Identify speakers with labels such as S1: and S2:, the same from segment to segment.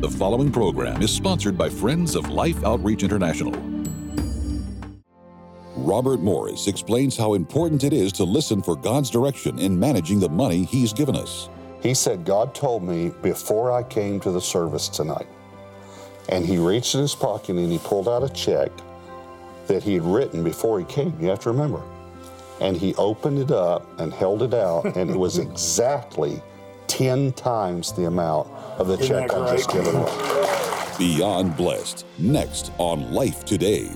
S1: The following program is sponsored by Friends of Life Outreach International. Robert Morris explains how important it is to listen for God's direction in managing the money He's given us.
S2: He said, God told me before I came to the service tonight. And he reached in his pocket and he pulled out a check that he had written before he came. You have to remember. And he opened it up and held it out, and it was exactly 10 times the amount of the
S3: Isn't
S2: check
S3: that
S2: I just
S3: great?
S2: away.
S1: Beyond Blessed, next on Life Today.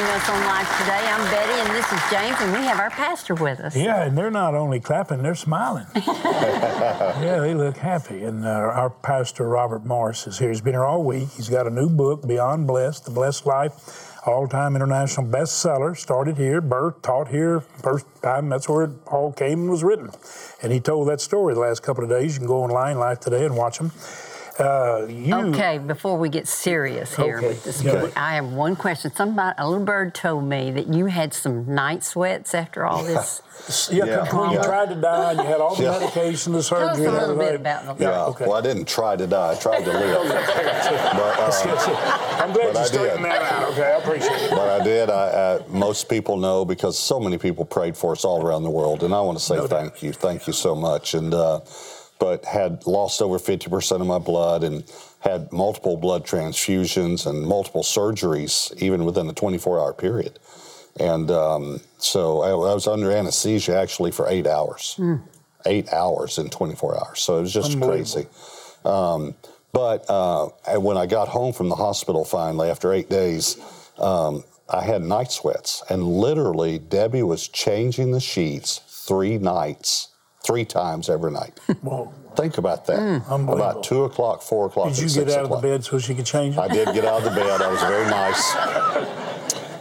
S4: Joining us on Life Today. I'm Betty, and this is James, and we have our pastor with us.
S3: Yeah, and they're not only clapping, they're smiling. yeah, they look happy. And uh, our pastor, Robert Morris, is here. He's been here all week. He's got a new book, Beyond Blessed, The Blessed Life, all time international bestseller. Started here, birth, taught here, first time that's where it all came and was written. And he told that story the last couple of days. You can go online, Life Today, and watch them. Uh, you,
S4: Okay, before we get serious here
S3: Okay,
S4: with this,
S3: yeah.
S4: I have one question. Somebody, a little bird told me that you had some night sweats after all this.
S3: Yeah,
S2: Yeah,
S3: when you tried to die, and you had all the
S2: Yeah.
S3: medication, the
S4: us
S3: surgery,
S4: a
S3: and
S4: little bit about the-
S3: Yeah,
S2: Yeah,
S3: okay.
S2: well, I didn't try to die, I tried to live. but, uh,
S3: I'm glad you straightened
S2: did.
S3: that out. Okay, I appreciate it.
S2: but I did. I, uh, most people know because so many people prayed for us all around the world, and I want to say
S3: No doubt.
S2: thank you, thank you so much. And uh, but had lost over fifty percent of my blood, and had multiple blood transfusions and multiple surgeries, even within a twenty-four hour period. And um, so I, I was under anesthesia actually for eight hours, eight hours in twenty-four hours. So it was just crazy. Um, but uh, and when I got home from the hospital finally after eight days, um, I had night sweats, and literally Debbie was changing the sheets three nights, three times every night.
S3: Whoa.
S2: Think about that.
S3: Unbelievable.
S2: About two o'clock, four o'clock,
S3: Did you get out of the bed so she could change it?
S2: I did get out of the bed. I was very nice.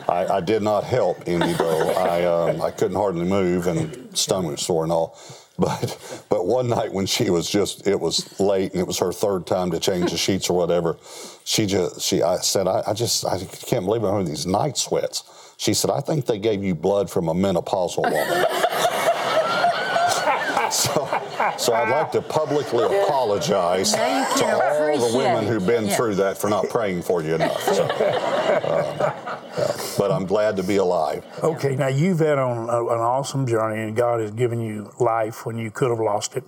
S2: I, I did not help any though. I um, I couldn't hardly move and stomach was sore and all. But but one night when she was just it was late and it was her third time to change the sheets or whatever, she just she I said I, I just I can't believe I'm having these night sweats. She said I think they gave you blood from a menopausal woman. So, so I'd like to publicly apologize to all the women who've been
S4: yeah.
S2: through that for not praying for you enough. So, um, yeah. But I'm glad to be alive.
S3: Okay, now you've had on a, an awesome journey, and God has given you life when you could have lost it,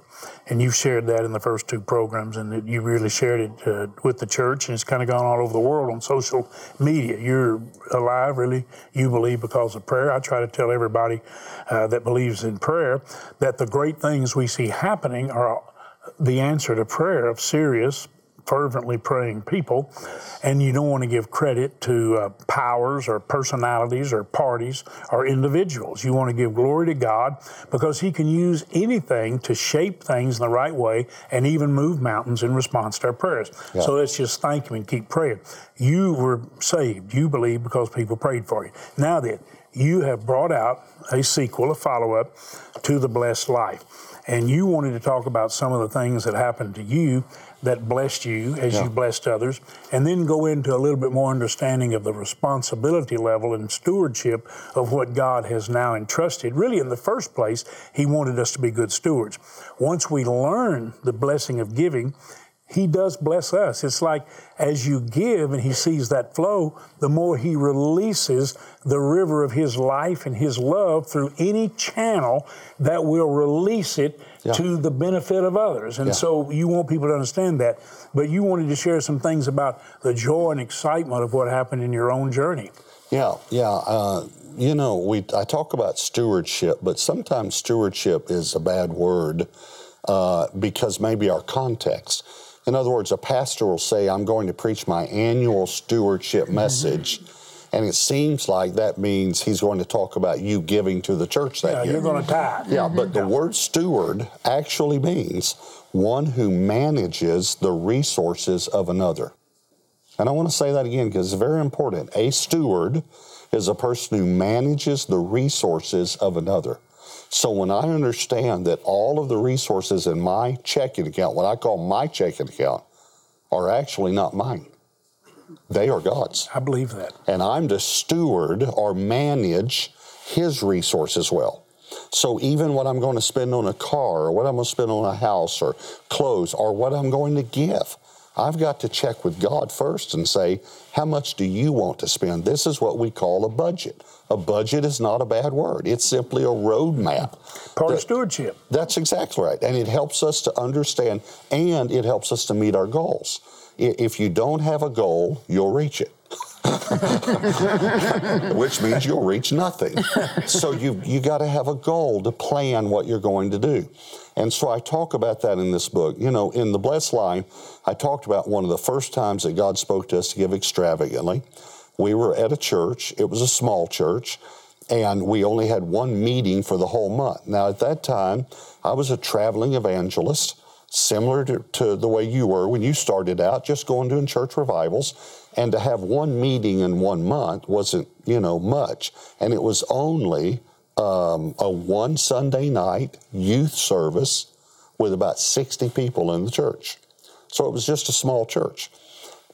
S3: and you've shared that in the first two programs, and you really shared it uh, with the church, and it's kind of gone all over the world on social media. You're alive, really. You believe because of prayer. I try to tell everybody uh, that believes in prayer that the great things we see happening are the answer to prayer of serious fervently praying people, and you don't want to give credit to uh, powers or personalities or parties or individuals. You want to give glory to God because He can use anything to shape things in the right way and even move mountains in response to our prayers. So let's just thank Him and keep praying. You were saved, you believe, because people prayed for you. Now then, you have brought out a sequel, a follow up to The Blessed Life. And you wanted to talk about some of the things that happened to you that blessed you as you blessed others, and then go into a little bit more understanding of the responsibility level and stewardship of what God has now entrusted. Really, in the first place, He wanted us to be good stewards. Once we learn the blessing of giving, he does bless us. It's like as you give and he sees that flow, the more he releases the river of his life and his love through any channel that will release it
S2: Yeah.
S3: to the benefit of others. And
S2: Yeah.
S3: so you want people to understand that. But you wanted to share some things about the joy and excitement of what happened in your own journey.
S2: Yeah, yeah. Uh, you know, we I talk about stewardship, but sometimes stewardship is a bad word uh, because maybe our context. In other words, a pastor will say, "I'm going to preach my annual stewardship message." And it seems like that means he's going to talk about you giving to the church that
S3: Yeah,
S2: year.
S3: you're going to tithe.
S2: Yeah, but the word steward actually means one who manages the resources of another. And I want to say that again because it's very important. A steward is a person who manages the resources of another. So when I understand that all of the resources in my checking account, what I call my checking account, are actually not mine, they are God's.
S3: I believe that.
S2: And I'm to steward or manage His resources well. So even what I'm going to spend on a car, or what I'm going to spend on a house, or clothes, or what I'm going to give, I've got to check with God first and say, how much do you want to spend? This is what we call a budget. A budget is not a bad word. It's simply a roadmap.
S3: Part of stewardship.
S2: That's exactly right. And it helps us to understand and it helps us to meet our goals. If you don't have a goal, you'll reach it. Which means you'll reach nothing. So you you got to have a goal to plan what you're going to do. And so I talk about that in this book. You know, in the Blessed Life, I talked about one of the first times that God spoke to us to give extravagantly. We were at a church, it was a small church, and we only had one meeting for the whole month. Now, at that time, I was a traveling evangelist, similar to, to the way you were when you started out, just going to church revivals. And to have one meeting in one month wasn't, you know, much. And it was only um, a one Sunday night youth service with about 60 people in the church. So it was just a small church.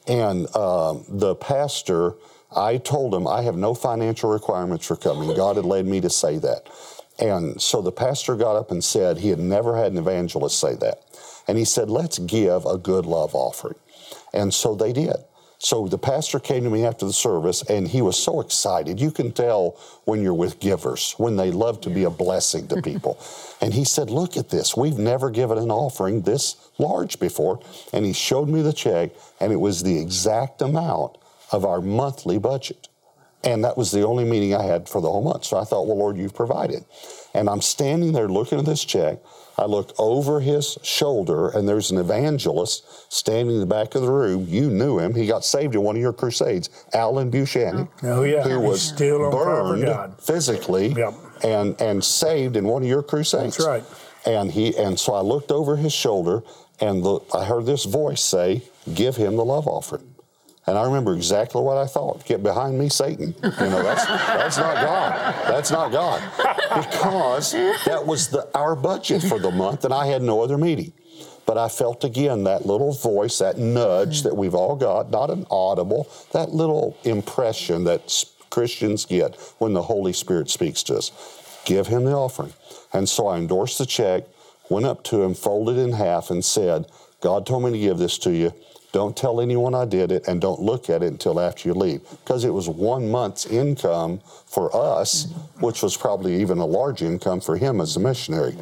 S2: And um, the pastor, I told him I have no financial requirements for coming. God had led me to say that. And so the pastor got up and said he had never had an evangelist say that. And he said, let's give a good love offering. And so they did. So the pastor came to me after the service and he was so excited. You can tell when you're with givers, when they love to be a blessing to people. and he said, Look at this. We've never given an offering this large before. And he showed me the check, and it was the exact amount of our monthly budget. And that was the only meeting I had for the whole month. So I thought, Well, Lord, you've provided. And I'm standing there looking at this check. I look over his shoulder, and there's an evangelist standing in the back of the room. You knew him. He got saved in one of your crusades, Alan Buchanan.
S3: Oh, oh, yeah.
S2: Who was
S3: still on fire for
S2: burned physically
S3: Yep.
S2: and, and saved in one of your crusades.
S3: That's right.
S2: And he and so I looked over his shoulder, and the, I heard this voice say, "Give him the love offering." And I remember exactly what I thought. Get behind me, Satan. You know, that's, that's not God. That's not God. Because that was the, our budget for the month, and I had no other meeting. But I felt again that little voice, that nudge that we've all got, not an audible, that little impression that Christians get when the Holy Spirit speaks to us. Give him the offering. And so I endorsed the check, went up to him, folded in half, and said, God told me to give this to you. Don't tell anyone I did it, and don't look at it until after you leave. Because it was one month's income for us, which was probably even a large income for him as a missionary.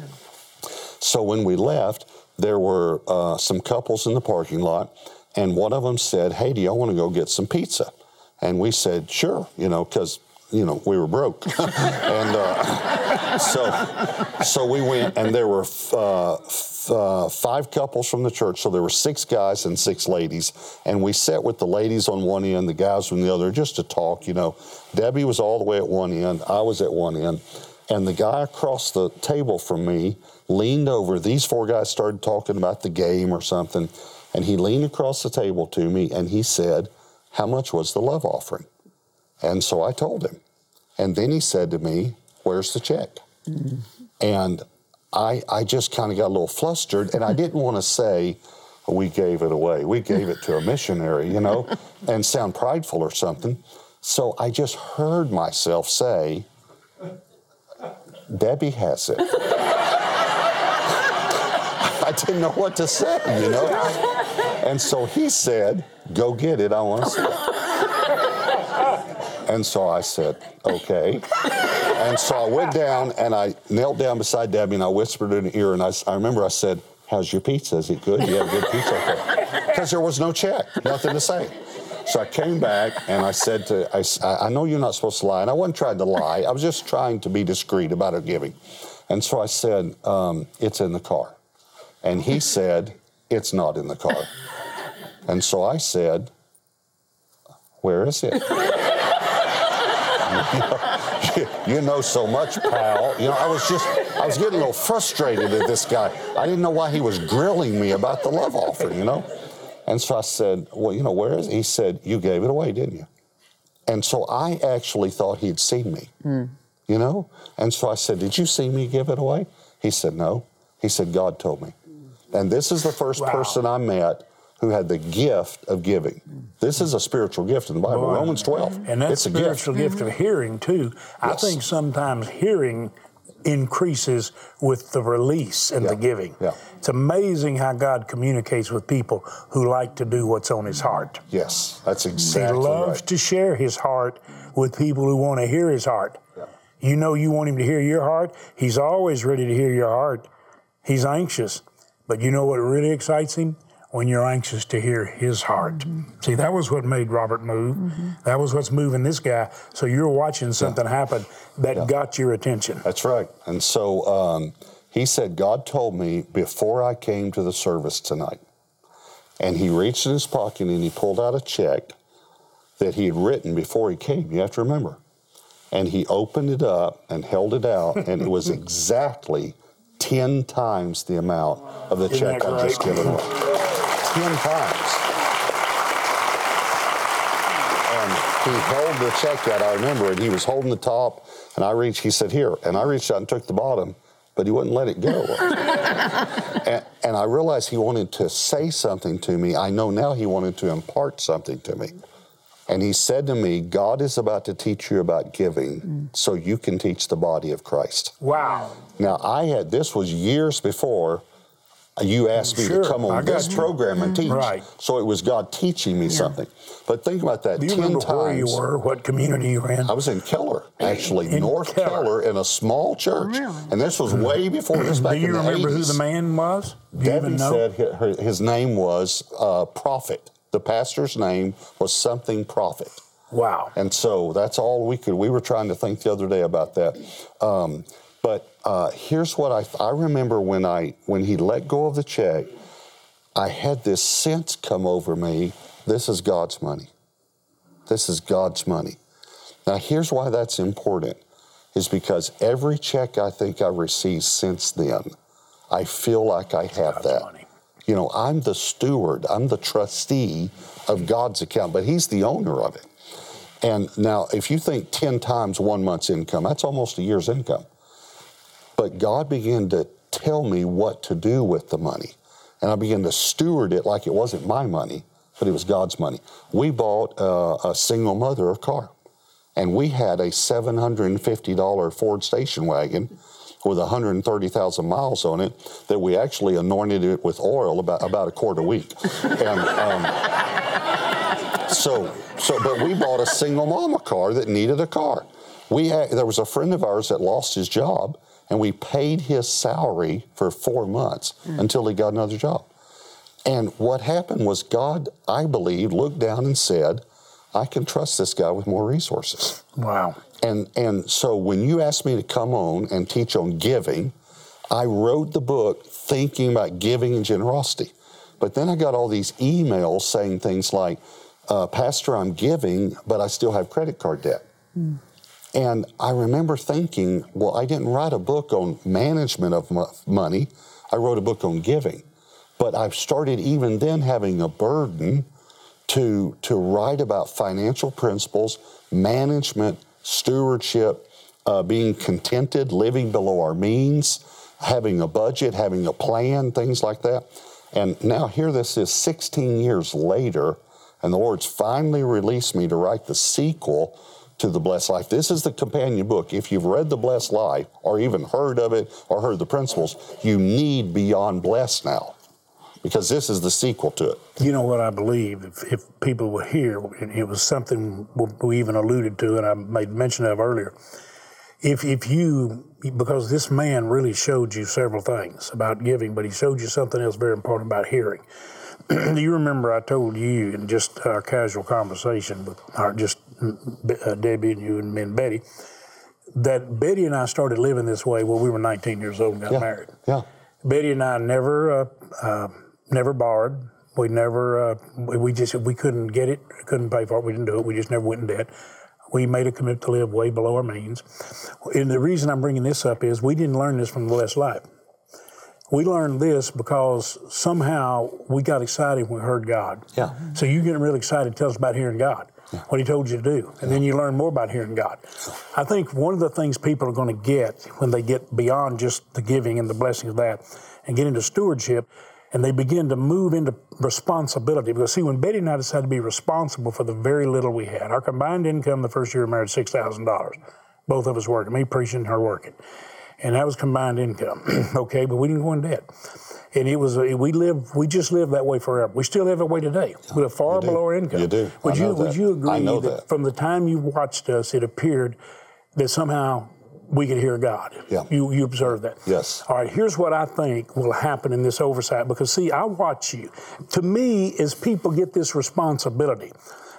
S2: So when we left, there were uh, some couples in the parking lot, and one of them said, "Hey, do y'all want to go get some pizza?" And we said, "Sure," you know, because you know we were broke, and uh, so so we went, and there were f- uh, f- uh, five couples from the church, so there were six guys and six ladies, and we sat with the ladies on one end, the guys on the other, just to talk. You know, Debbie was all the way at one end, I was at one end. And the guy across the table from me leaned over. These four guys started talking about the game or something. And he leaned across the table to me and he said, How much was the love offering? And so I told him. And then he said to me, Where's the check? And I, I just kind of got a little flustered and I didn't want to say, we gave it away. We gave it to a missionary, you know, and sound prideful or something. So I just heard myself say, Debbie has it. I didn't know what to say, you know? And so he said, Go get it, I want to see it. And so I said, Okay. And so I went down and I knelt down beside Debbie and I whispered in her ear and I remember I said, How's your pizza? Is it good? You have a good pizza? Because there was no check, nothing to say. So I came back and I said to, I, I- I know you're not supposed to lie. And I wasn't trying to lie. I was just trying to be discreet about her giving. And so I said, um, It's in the car. And he said, It's not in the car. And so I said, Where is it? you know so much, pal. You know, I was just, I was getting a little frustrated at this guy. I didn't know why he was grilling me about the love offering, you know? And so I said, Well, you know, where is it? He said, You gave it away, didn't you? And so I actually thought he'd seen me,
S4: Mm.
S2: you know? And so I said, Did you see me give it away? He said, No. He said, God told me. And this is the first
S3: Wow.
S2: person I met who had the gift of giving. This is a spiritual gift in the Bible,
S3: Boy,
S2: Romans 12.
S3: And that's
S2: it's a
S3: spiritual gift of mm-hmm. hearing, too. I
S2: Yes.
S3: think sometimes hearing increases with the release and the giving.
S2: Yeah.
S3: It's amazing how God communicates with people who like to do what's on his heart.
S2: Yes, that's exactly right.
S3: He loves
S2: right.
S3: to share his heart with people who want to hear his heart. You know you want him to hear your heart. He's always ready to hear your heart. He's anxious. But you know what really excites him? When you're anxious to hear his heart. See, that was what made Robert move. That was what's moving this guy. So you're watching something happen that got your attention.
S2: That's right. And so um, he said, God told me before I came to the service tonight. And he reached in his pocket and he pulled out a check that he had written before he came. You have to remember. And he opened it up and held it out, and it was exactly 10 times the amount of the
S3: Isn't
S2: check I just given away. 10 times. And he held the check out, I remember, and he was holding the top, and I reached, he said, Here. And I reached out and took the bottom, but he wouldn't let it go. and, and I realized he wanted to say something to me. I know now he wanted to impart something to me. And he said to me, God is about to teach you about giving so you can teach the body of Christ.
S3: Wow.
S2: Now, I had, this was years before you asked me
S3: Sure,
S2: to come on
S3: got
S2: this
S3: you.
S2: program and teach.
S3: Right.
S2: So it was God teaching me something. But think about that
S3: Do you
S2: 10
S3: remember
S2: times.
S3: where you were, what community you were in?
S2: I was in Keller, actually,
S3: In
S2: North
S3: Keller.
S2: Keller. in a small church.
S4: Really?
S2: And this was way before this back
S3: Do you
S2: in the
S3: remember
S2: 80s.
S3: who the man was? Do you
S2: Debbie
S3: even know?
S2: said hi- his name was uh, Prophet. The pastor's name was something Prophet.
S3: Wow.
S2: And so that's all we could. We were trying to think the other day about that. Um, but uh, here's what I I remember when I when he let go of the check, I had this sense come over me. This is God's money. This is God's money. Now here's why that's important, is because every check I think I received since then, I feel like I have
S3: God's
S2: that.
S3: money.
S2: You know, I'm the steward. I'm the trustee of God's account, but He's the owner of it. And now, if you think 10 times one month's income, that's almost a year's income. But God began to tell me what to do with the money. And I began to steward it like it wasn't my money, but it was God's money. We bought uh, a single mother a car, and we had a $750 Ford station wagon with 130,000 miles on it that we actually anointed it with oil about, about a quart a week. And, um, so, so, but we bought a single mama car that needed a car. We had, there was a friend of ours that lost his job, and we paid his salary for four months until he got another job. And what happened was God, I believe, looked down and said, "I can trust this guy with more resources."
S3: Wow.
S2: And and so when you asked me to come on and teach on giving, I wrote the book thinking about giving and generosity. But then I got all these emails saying things like, uh, "Pastor, I'm giving, but I still have credit card debt." And I remember thinking, well, I didn't write a book on management of mo- money. I wrote a book on giving. But I've started even then having a burden to, to write about financial principles, management, stewardship, uh, being contented, living below our means, having a budget, having a plan, things like that. And now here this is 16 years later, and the Lord's finally released me to write the sequel to The Blessed Life. This is the companion book. If you've read The Blessed Life or even heard of it or heard the principles, you need Beyond Blessed now because this is the sequel to it.
S3: You know what I believe? If, if people were here, it was something we even alluded to, and I made mention of earlier. If if you because this man really showed you several things about giving, but he showed you something else very important about hearing. Do you remember I told you in just our casual conversation with our just uh, Debbie and you and me and Betty that Betty and I started living this way when we were 19 years old and got
S2: Yeah.
S3: married.
S2: Yeah.
S3: Betty and I never uh, uh, never borrowed. We never uh, we just we couldn't get it, couldn't pay for it. We didn't do it. We just never went in debt. We made a commitment to live way below our means. And the reason I'm bringing this up is we didn't learn this from the Blessed Life. We learned this because somehow we got excited when we heard God.
S2: Yeah.
S3: So you get really excited, tell us about hearing God, what He told you to do, and then you learn more about hearing God. I think one of the things people are going to get when they get beyond just the giving and the blessing of that, and get into stewardship, and they begin to move into responsibility. Because see, when Betty and I decided to be responsible for the very little we had, our combined income the first year of marriage six thousand dollars, both of us working, me preaching, her working and that was combined income. okay, but we didn't go in debt. And it was uh, we live we just live that way forever. We still live that way today. with a far below income.
S2: You do.
S3: Would
S2: I
S3: you would you agree that,
S2: that.
S3: from the time you watched us, it appeared that somehow we could hear God.
S2: Yeah.
S3: You you observed that.
S2: Yes.
S3: All right. Here's what I think will happen in this oversight because see, I watch you. To me, as people get this responsibility,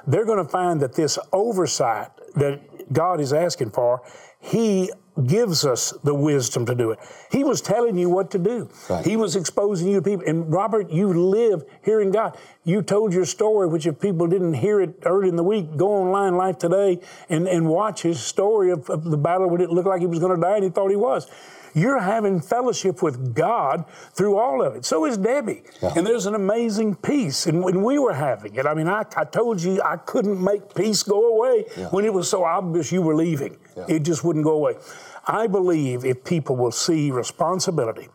S3: they're going to find that this oversight that God is asking for, He gives us the wisdom to do it. He was telling you what to do.
S2: Right.
S3: He was exposing you to people. And Robert, you live hearing God. You told your story, which if people didn't hear it early in the week, go online Life Today and, and watch his story of, of the battle when it looked like he was going to die and he thought he was. You're having fellowship with God through all of it. So is Debbie.
S2: Yeah.
S3: And there's an amazing peace. And when we were having it, I mean, I, I told you I couldn't make peace go away
S2: Yeah.
S3: when it was so obvious you were leaving.
S2: Yeah.
S3: It just wouldn't go away. I believe if people will see responsibility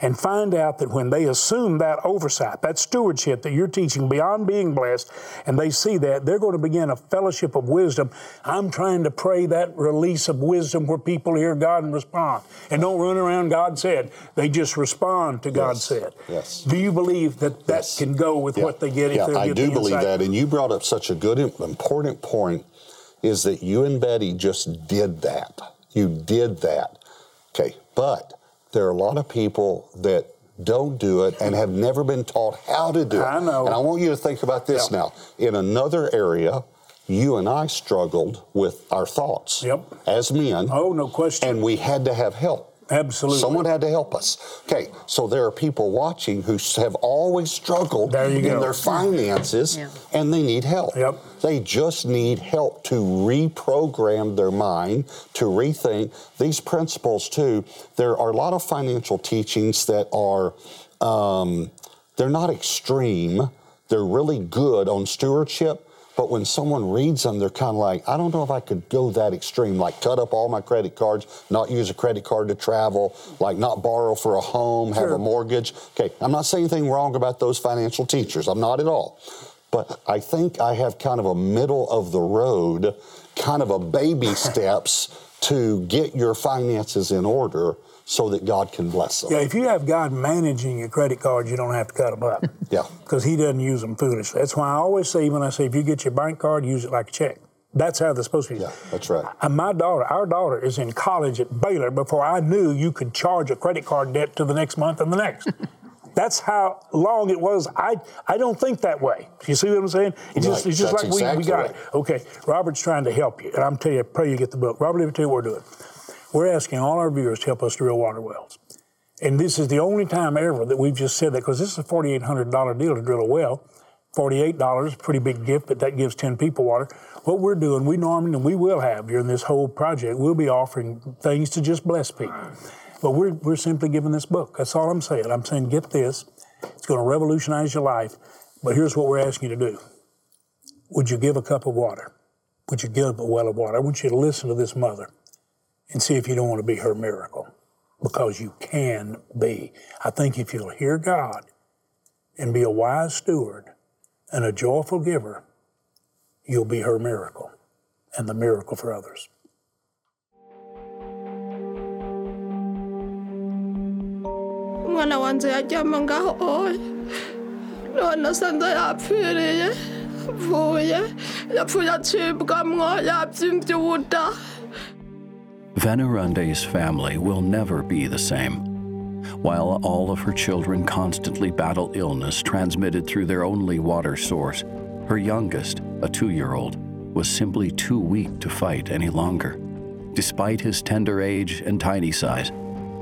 S3: and find out that when they assume that oversight, that stewardship that you're teaching beyond being blessed, and they see that, they're going to begin a fellowship of wisdom. I'm trying to pray that release of wisdom where people hear God and respond and don't run around God said. They just respond to God
S2: Yes.
S3: said.
S2: Yes.
S3: Do you believe that that
S2: Yes.
S3: can go with
S2: Yeah.
S3: what they get if
S2: yeah,
S3: they
S2: I do believe
S3: insight?
S2: that. And you brought up such a good, important point is that you and Betty just did that. You did that. Okay, but there are a lot of people that don't do it and have never been taught how to do it.
S3: I know.
S2: And I want you to think about this
S3: Yeah.
S2: now. In another area, you and I struggled with our thoughts
S3: Yep.
S2: as men.
S3: Oh, no question.
S2: And we had to have help.
S3: Absolutely.
S2: Someone had to help us. Okay, so there are people watching who have always struggled
S3: There you
S2: in
S3: go.
S2: their finances
S4: Yeah.
S2: and they need help.
S3: Yep.
S2: They just need help to reprogram their mind, to rethink these principles too. There are a lot of financial teachings that are, um, they're not extreme, they're really good on stewardship. But when someone reads them, they're kind of like, I don't know if I could go that extreme, like cut up all my credit cards, not use a credit card to travel, like not borrow for a home, have
S3: Sure.
S2: a mortgage. Okay, I'm not saying anything wrong about those financial teachers. I'm not at all. But I think I have kind of a middle of the road, kind of a baby steps to get your finances in order so that God can bless them.
S3: Yeah, if you have God managing your credit cards, you don't have to cut them up.
S2: Yeah.
S3: Because He doesn't use them foolishly. That's why I always say when I say if you get your bank card, use it like a check. That's how they're supposed to be.
S2: Yeah, that's right.
S3: And my daughter, our daughter, is in college at Baylor before I knew you could charge a credit card debt to the next month and the next. That's how long it was. I I don't think that way. You see what I'm saying? It's just it's just
S2: that's
S3: like we, we
S2: exactly
S3: got
S2: right.
S3: it. Okay, Robert's trying to help you, and I'm telling you, pray you get the book. Robert, let me tell you what we're doing. We're asking all our viewers to help us drill water wells. And this is the only time ever that we've just said that because this is a $4,800 deal to drill a well. $48, pretty big gift, but that gives 10 people water. What we're doing, we normally, and we will have during this whole project, we'll be offering things to just bless people. But we're, we're simply giving this book. That's all I'm saying. I'm saying, get this. It's going to revolutionize your life. But here's what we're asking you to do Would you give a cup of water? Would you give a well of water? I want you to listen to this mother and see if you don't want to be her miracle because you can be. I think if you'll hear God and be a wise steward and a joyful giver, you'll be her miracle and the miracle for others.
S5: Umwana yaryama ngaho none asanze yapfiriye apfuye yapfuye acibwamwo yabyimbye ubuda
S6: Venerande's family will never be the same. While all of her children constantly battle illness transmitted through their only water source, her youngest, a two year old, was simply too weak to fight any longer. Despite his tender age and tiny size,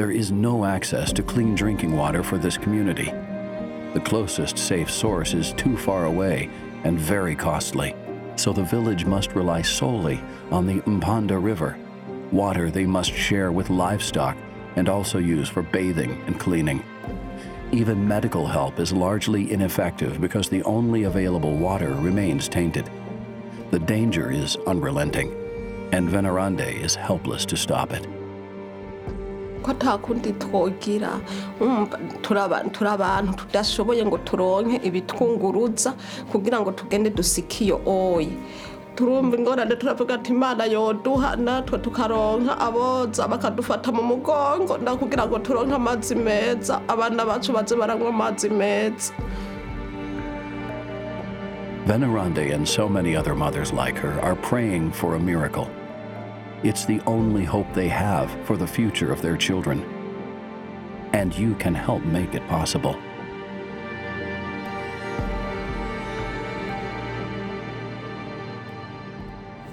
S6: there is no access to clean drinking water for this community. The closest safe source is too far away and very costly, so the village must rely solely on the Mpanda River, water they must share with livestock and also use for bathing and cleaning. Even medical help is largely ineffective because the only available water remains tainted. The danger is unrelenting, and Venerande is helpless to stop it.
S5: Ko ata kundi twogira umva turi abantu tudashoboye ngo turonke ibitwunguruza kugira ngo tugende dusike iyo oye turumva ingorane turavuga ati imana yoduha natwe tukaronka aboza bakadufata mu mugongo na kugira ngo turonke amazi meza abana bacu baze baranywa amazi meza
S6: Venerande and so many other mothers like her are praying for a miracle. It's the only hope they have for the future of their children. And you can help make it possible.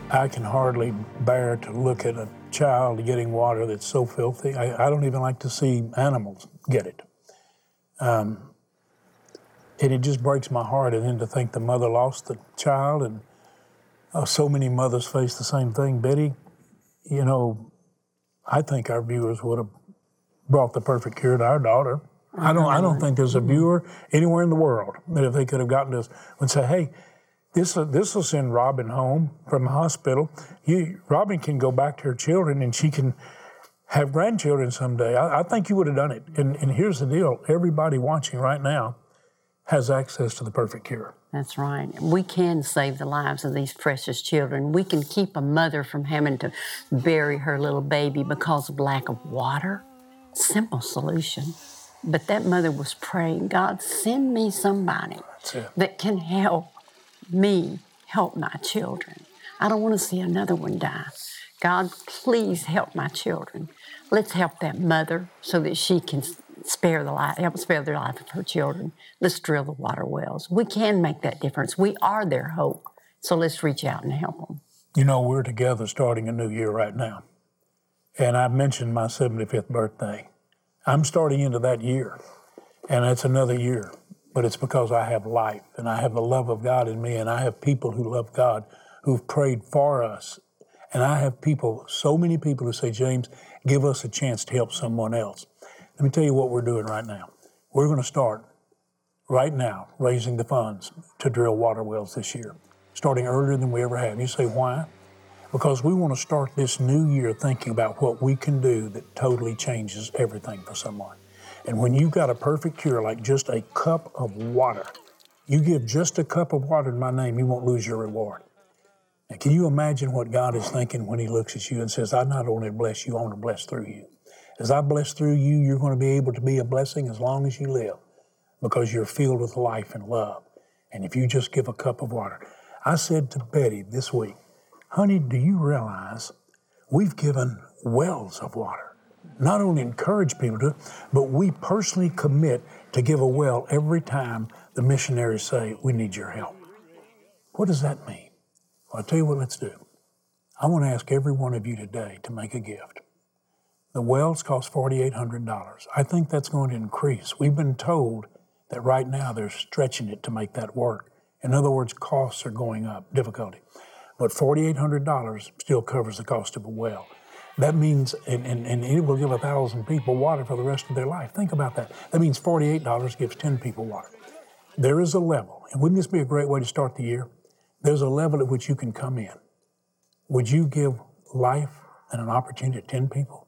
S3: I can hardly bear to look at a child getting water that's so filthy. I, I don't even like to see animals get it. Um, and it just breaks my heart. And then to think the mother lost the child, and uh, so many mothers face the same thing. Betty, you know, I think our viewers would have brought the perfect cure to our daughter. I don't. I don't think there's a mm-hmm. viewer anywhere in the world that if they could have gotten this would say, "Hey, this will, this will send Robin home from the hospital. You, Robin can go back to her children, and she can have grandchildren someday." I, I think you would have done it. And, and here's the deal: everybody watching right now has access to the perfect cure.
S4: That's right. We can save the lives of these precious children. We can keep a mother from having to bury her little baby because of lack of water. Simple solution. But that mother was praying, God, send me somebody that can help me help my children. I don't want to see another one die. God, please help my children. Let's help that mother so that she can spare the life, help spare the life of her children. Let's drill the water wells. We can make that difference. We are their hope. So let's reach out and help them.
S3: You know, we're together starting a new year right now. And I mentioned my 75th birthday. I'm starting into that year, and it's another year, but it's because I have life and I have the love of God in me, and I have people who love God who've prayed for us. And I have people, so many people who say, James, give us a chance to help someone else. Let me tell you what we're doing right now. We're going to start right now raising the funds to drill water wells this year, starting earlier than we ever have. You say, why? Because we want to start this new year thinking about what we can do that totally changes everything for someone. And when you've got a perfect cure, like just a cup of water, you give just a cup of water in my name, you won't lose your reward. Now, can you imagine what God is thinking when He looks at you and says, I not only bless you, I want to bless through you. As I bless through you, you're going to be able to be a blessing as long as you live because you're filled with life and love. And if you just give a cup of water, I said to Betty this week, honey, do you realize we've given wells of water? Not only encourage people to, but we personally commit to give a well every time the missionaries say, We need your help. What does that mean? Well, I'll tell you what, let's do. I want to ask every one of you today to make a gift. The wells cost $4,800. I think that's going to increase. We've been told that right now they're stretching it to make that work. In other words, costs are going up, difficulty. But $4,800 still covers the cost of a well. That means, and, and, and it will give a thousand people water for the rest of their life. Think about that. That means $48 gives 10 people water. There is a level, and wouldn't this be a great way to start the year? There's a level at which you can come in. Would you give life and an opportunity to 10 people?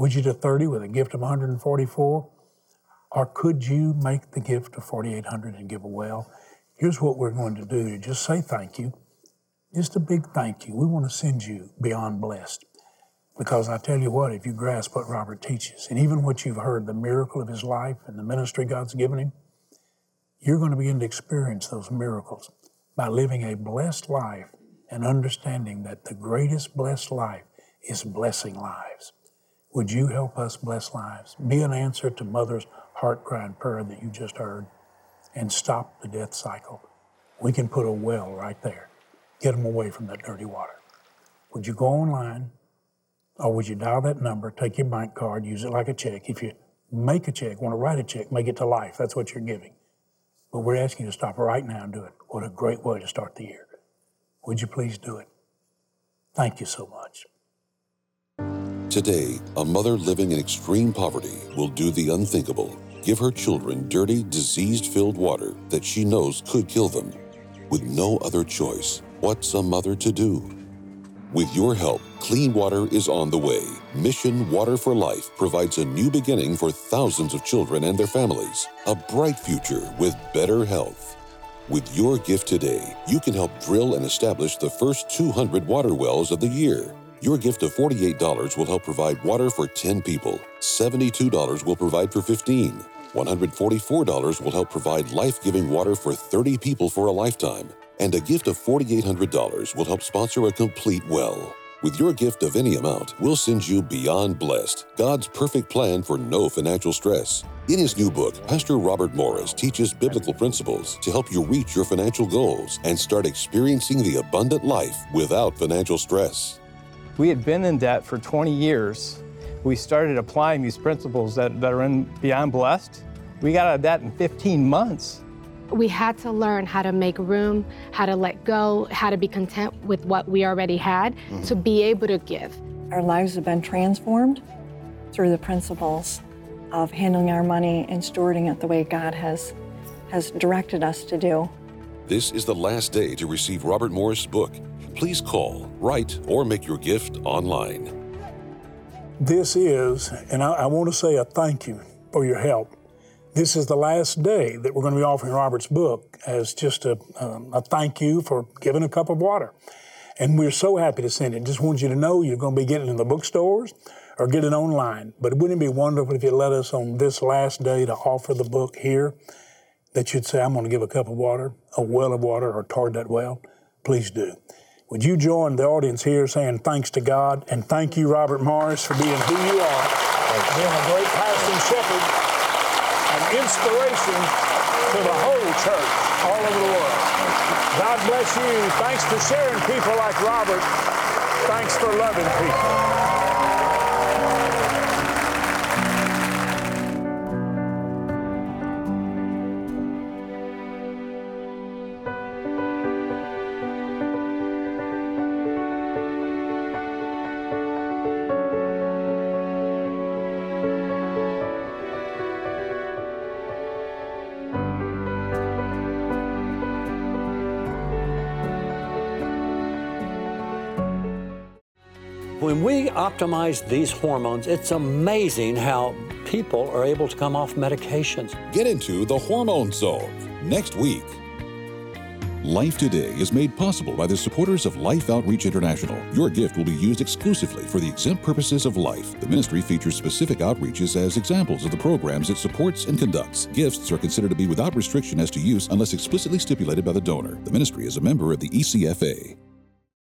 S3: Would you do 30 with a gift of 144? Or could you make the gift of 4,800 and give a well? Here's what we're going to do just say thank you. Just a big thank you. We want to send you beyond blessed. Because I tell you what, if you grasp what Robert teaches, and even what you've heard, the miracle of his life and the ministry God's given him, you're going to begin to experience those miracles by living a blessed life and understanding that the greatest blessed life is blessing lives. Would you help us bless lives? Be an answer to Mother's heart crying prayer that you just heard and stop the death cycle. We can put a well right there. Get them away from that dirty water. Would you go online or would you dial that number, take your bank card, use it like a check? If you make a check, want to write a check, make it to life. That's what you're giving. But we're asking you to stop right now and do it. What a great way to start the year. Would you please do it? Thank you so much.
S1: Today, a mother living in extreme poverty will do the unthinkable give her children dirty, disease filled water that she knows could kill them. With no other choice, what's a mother to do? With your help, clean water is on the way. Mission Water for Life provides a new beginning for thousands of children and their families, a bright future with better health. With your gift today, you can help drill and establish the first 200 water wells of the year. Your gift of $48 will help provide water for 10 people. $72 will provide for 15. $144 will help provide life giving water for 30 people for a lifetime. And a gift of $4,800 will help sponsor a complete well. With your gift of any amount, we'll send you Beyond Blessed, God's perfect plan for no financial stress. In his new book, Pastor Robert Morris teaches biblical principles to help you reach your financial goals and start experiencing the abundant life without financial stress.
S7: We had been in debt for 20 years. We started applying these principles that, that are in Beyond Blessed. We got out of debt in 15 months.
S8: We had to learn how to make room, how to let go, how to be content with what we already had mm-hmm. to be able to give.
S9: Our lives have been transformed through the principles of handling our money and stewarding it the way God has, has directed us to do.
S1: This is the last day to receive Robert Morris' book please call, write, or make your gift online.
S3: This is, and I, I, want to say a thank you for your help. This is the last day that we're going to be offering Robert's book as just a, um, a thank you for giving a cup of water. And we're so happy to send it. Just want you to know you're going to be getting it in the bookstores or get it online. But wouldn't it be wonderful if you let us on this last day to offer the book here that you'd say, I'm going to give a cup of water, a well of water, or toward that well? Please do. Would you join the audience here saying thanks to God and thank you, Robert Morris, for being who you are, being a great pastor and shepherd, an inspiration to the whole church all over the world. God bless you. Thanks for sharing people like Robert. Thanks for loving people.
S10: When we optimize these hormones, it's amazing how people are able to come off medications.
S1: Get into the Hormone Zone next week. Life Today is made possible by the supporters of Life Outreach International. Your gift will be used exclusively for the exempt purposes of life. The ministry features specific outreaches as examples of the programs it supports and conducts. Gifts are considered to be without restriction as to use unless explicitly stipulated by the donor. The ministry is a member of the ECFA.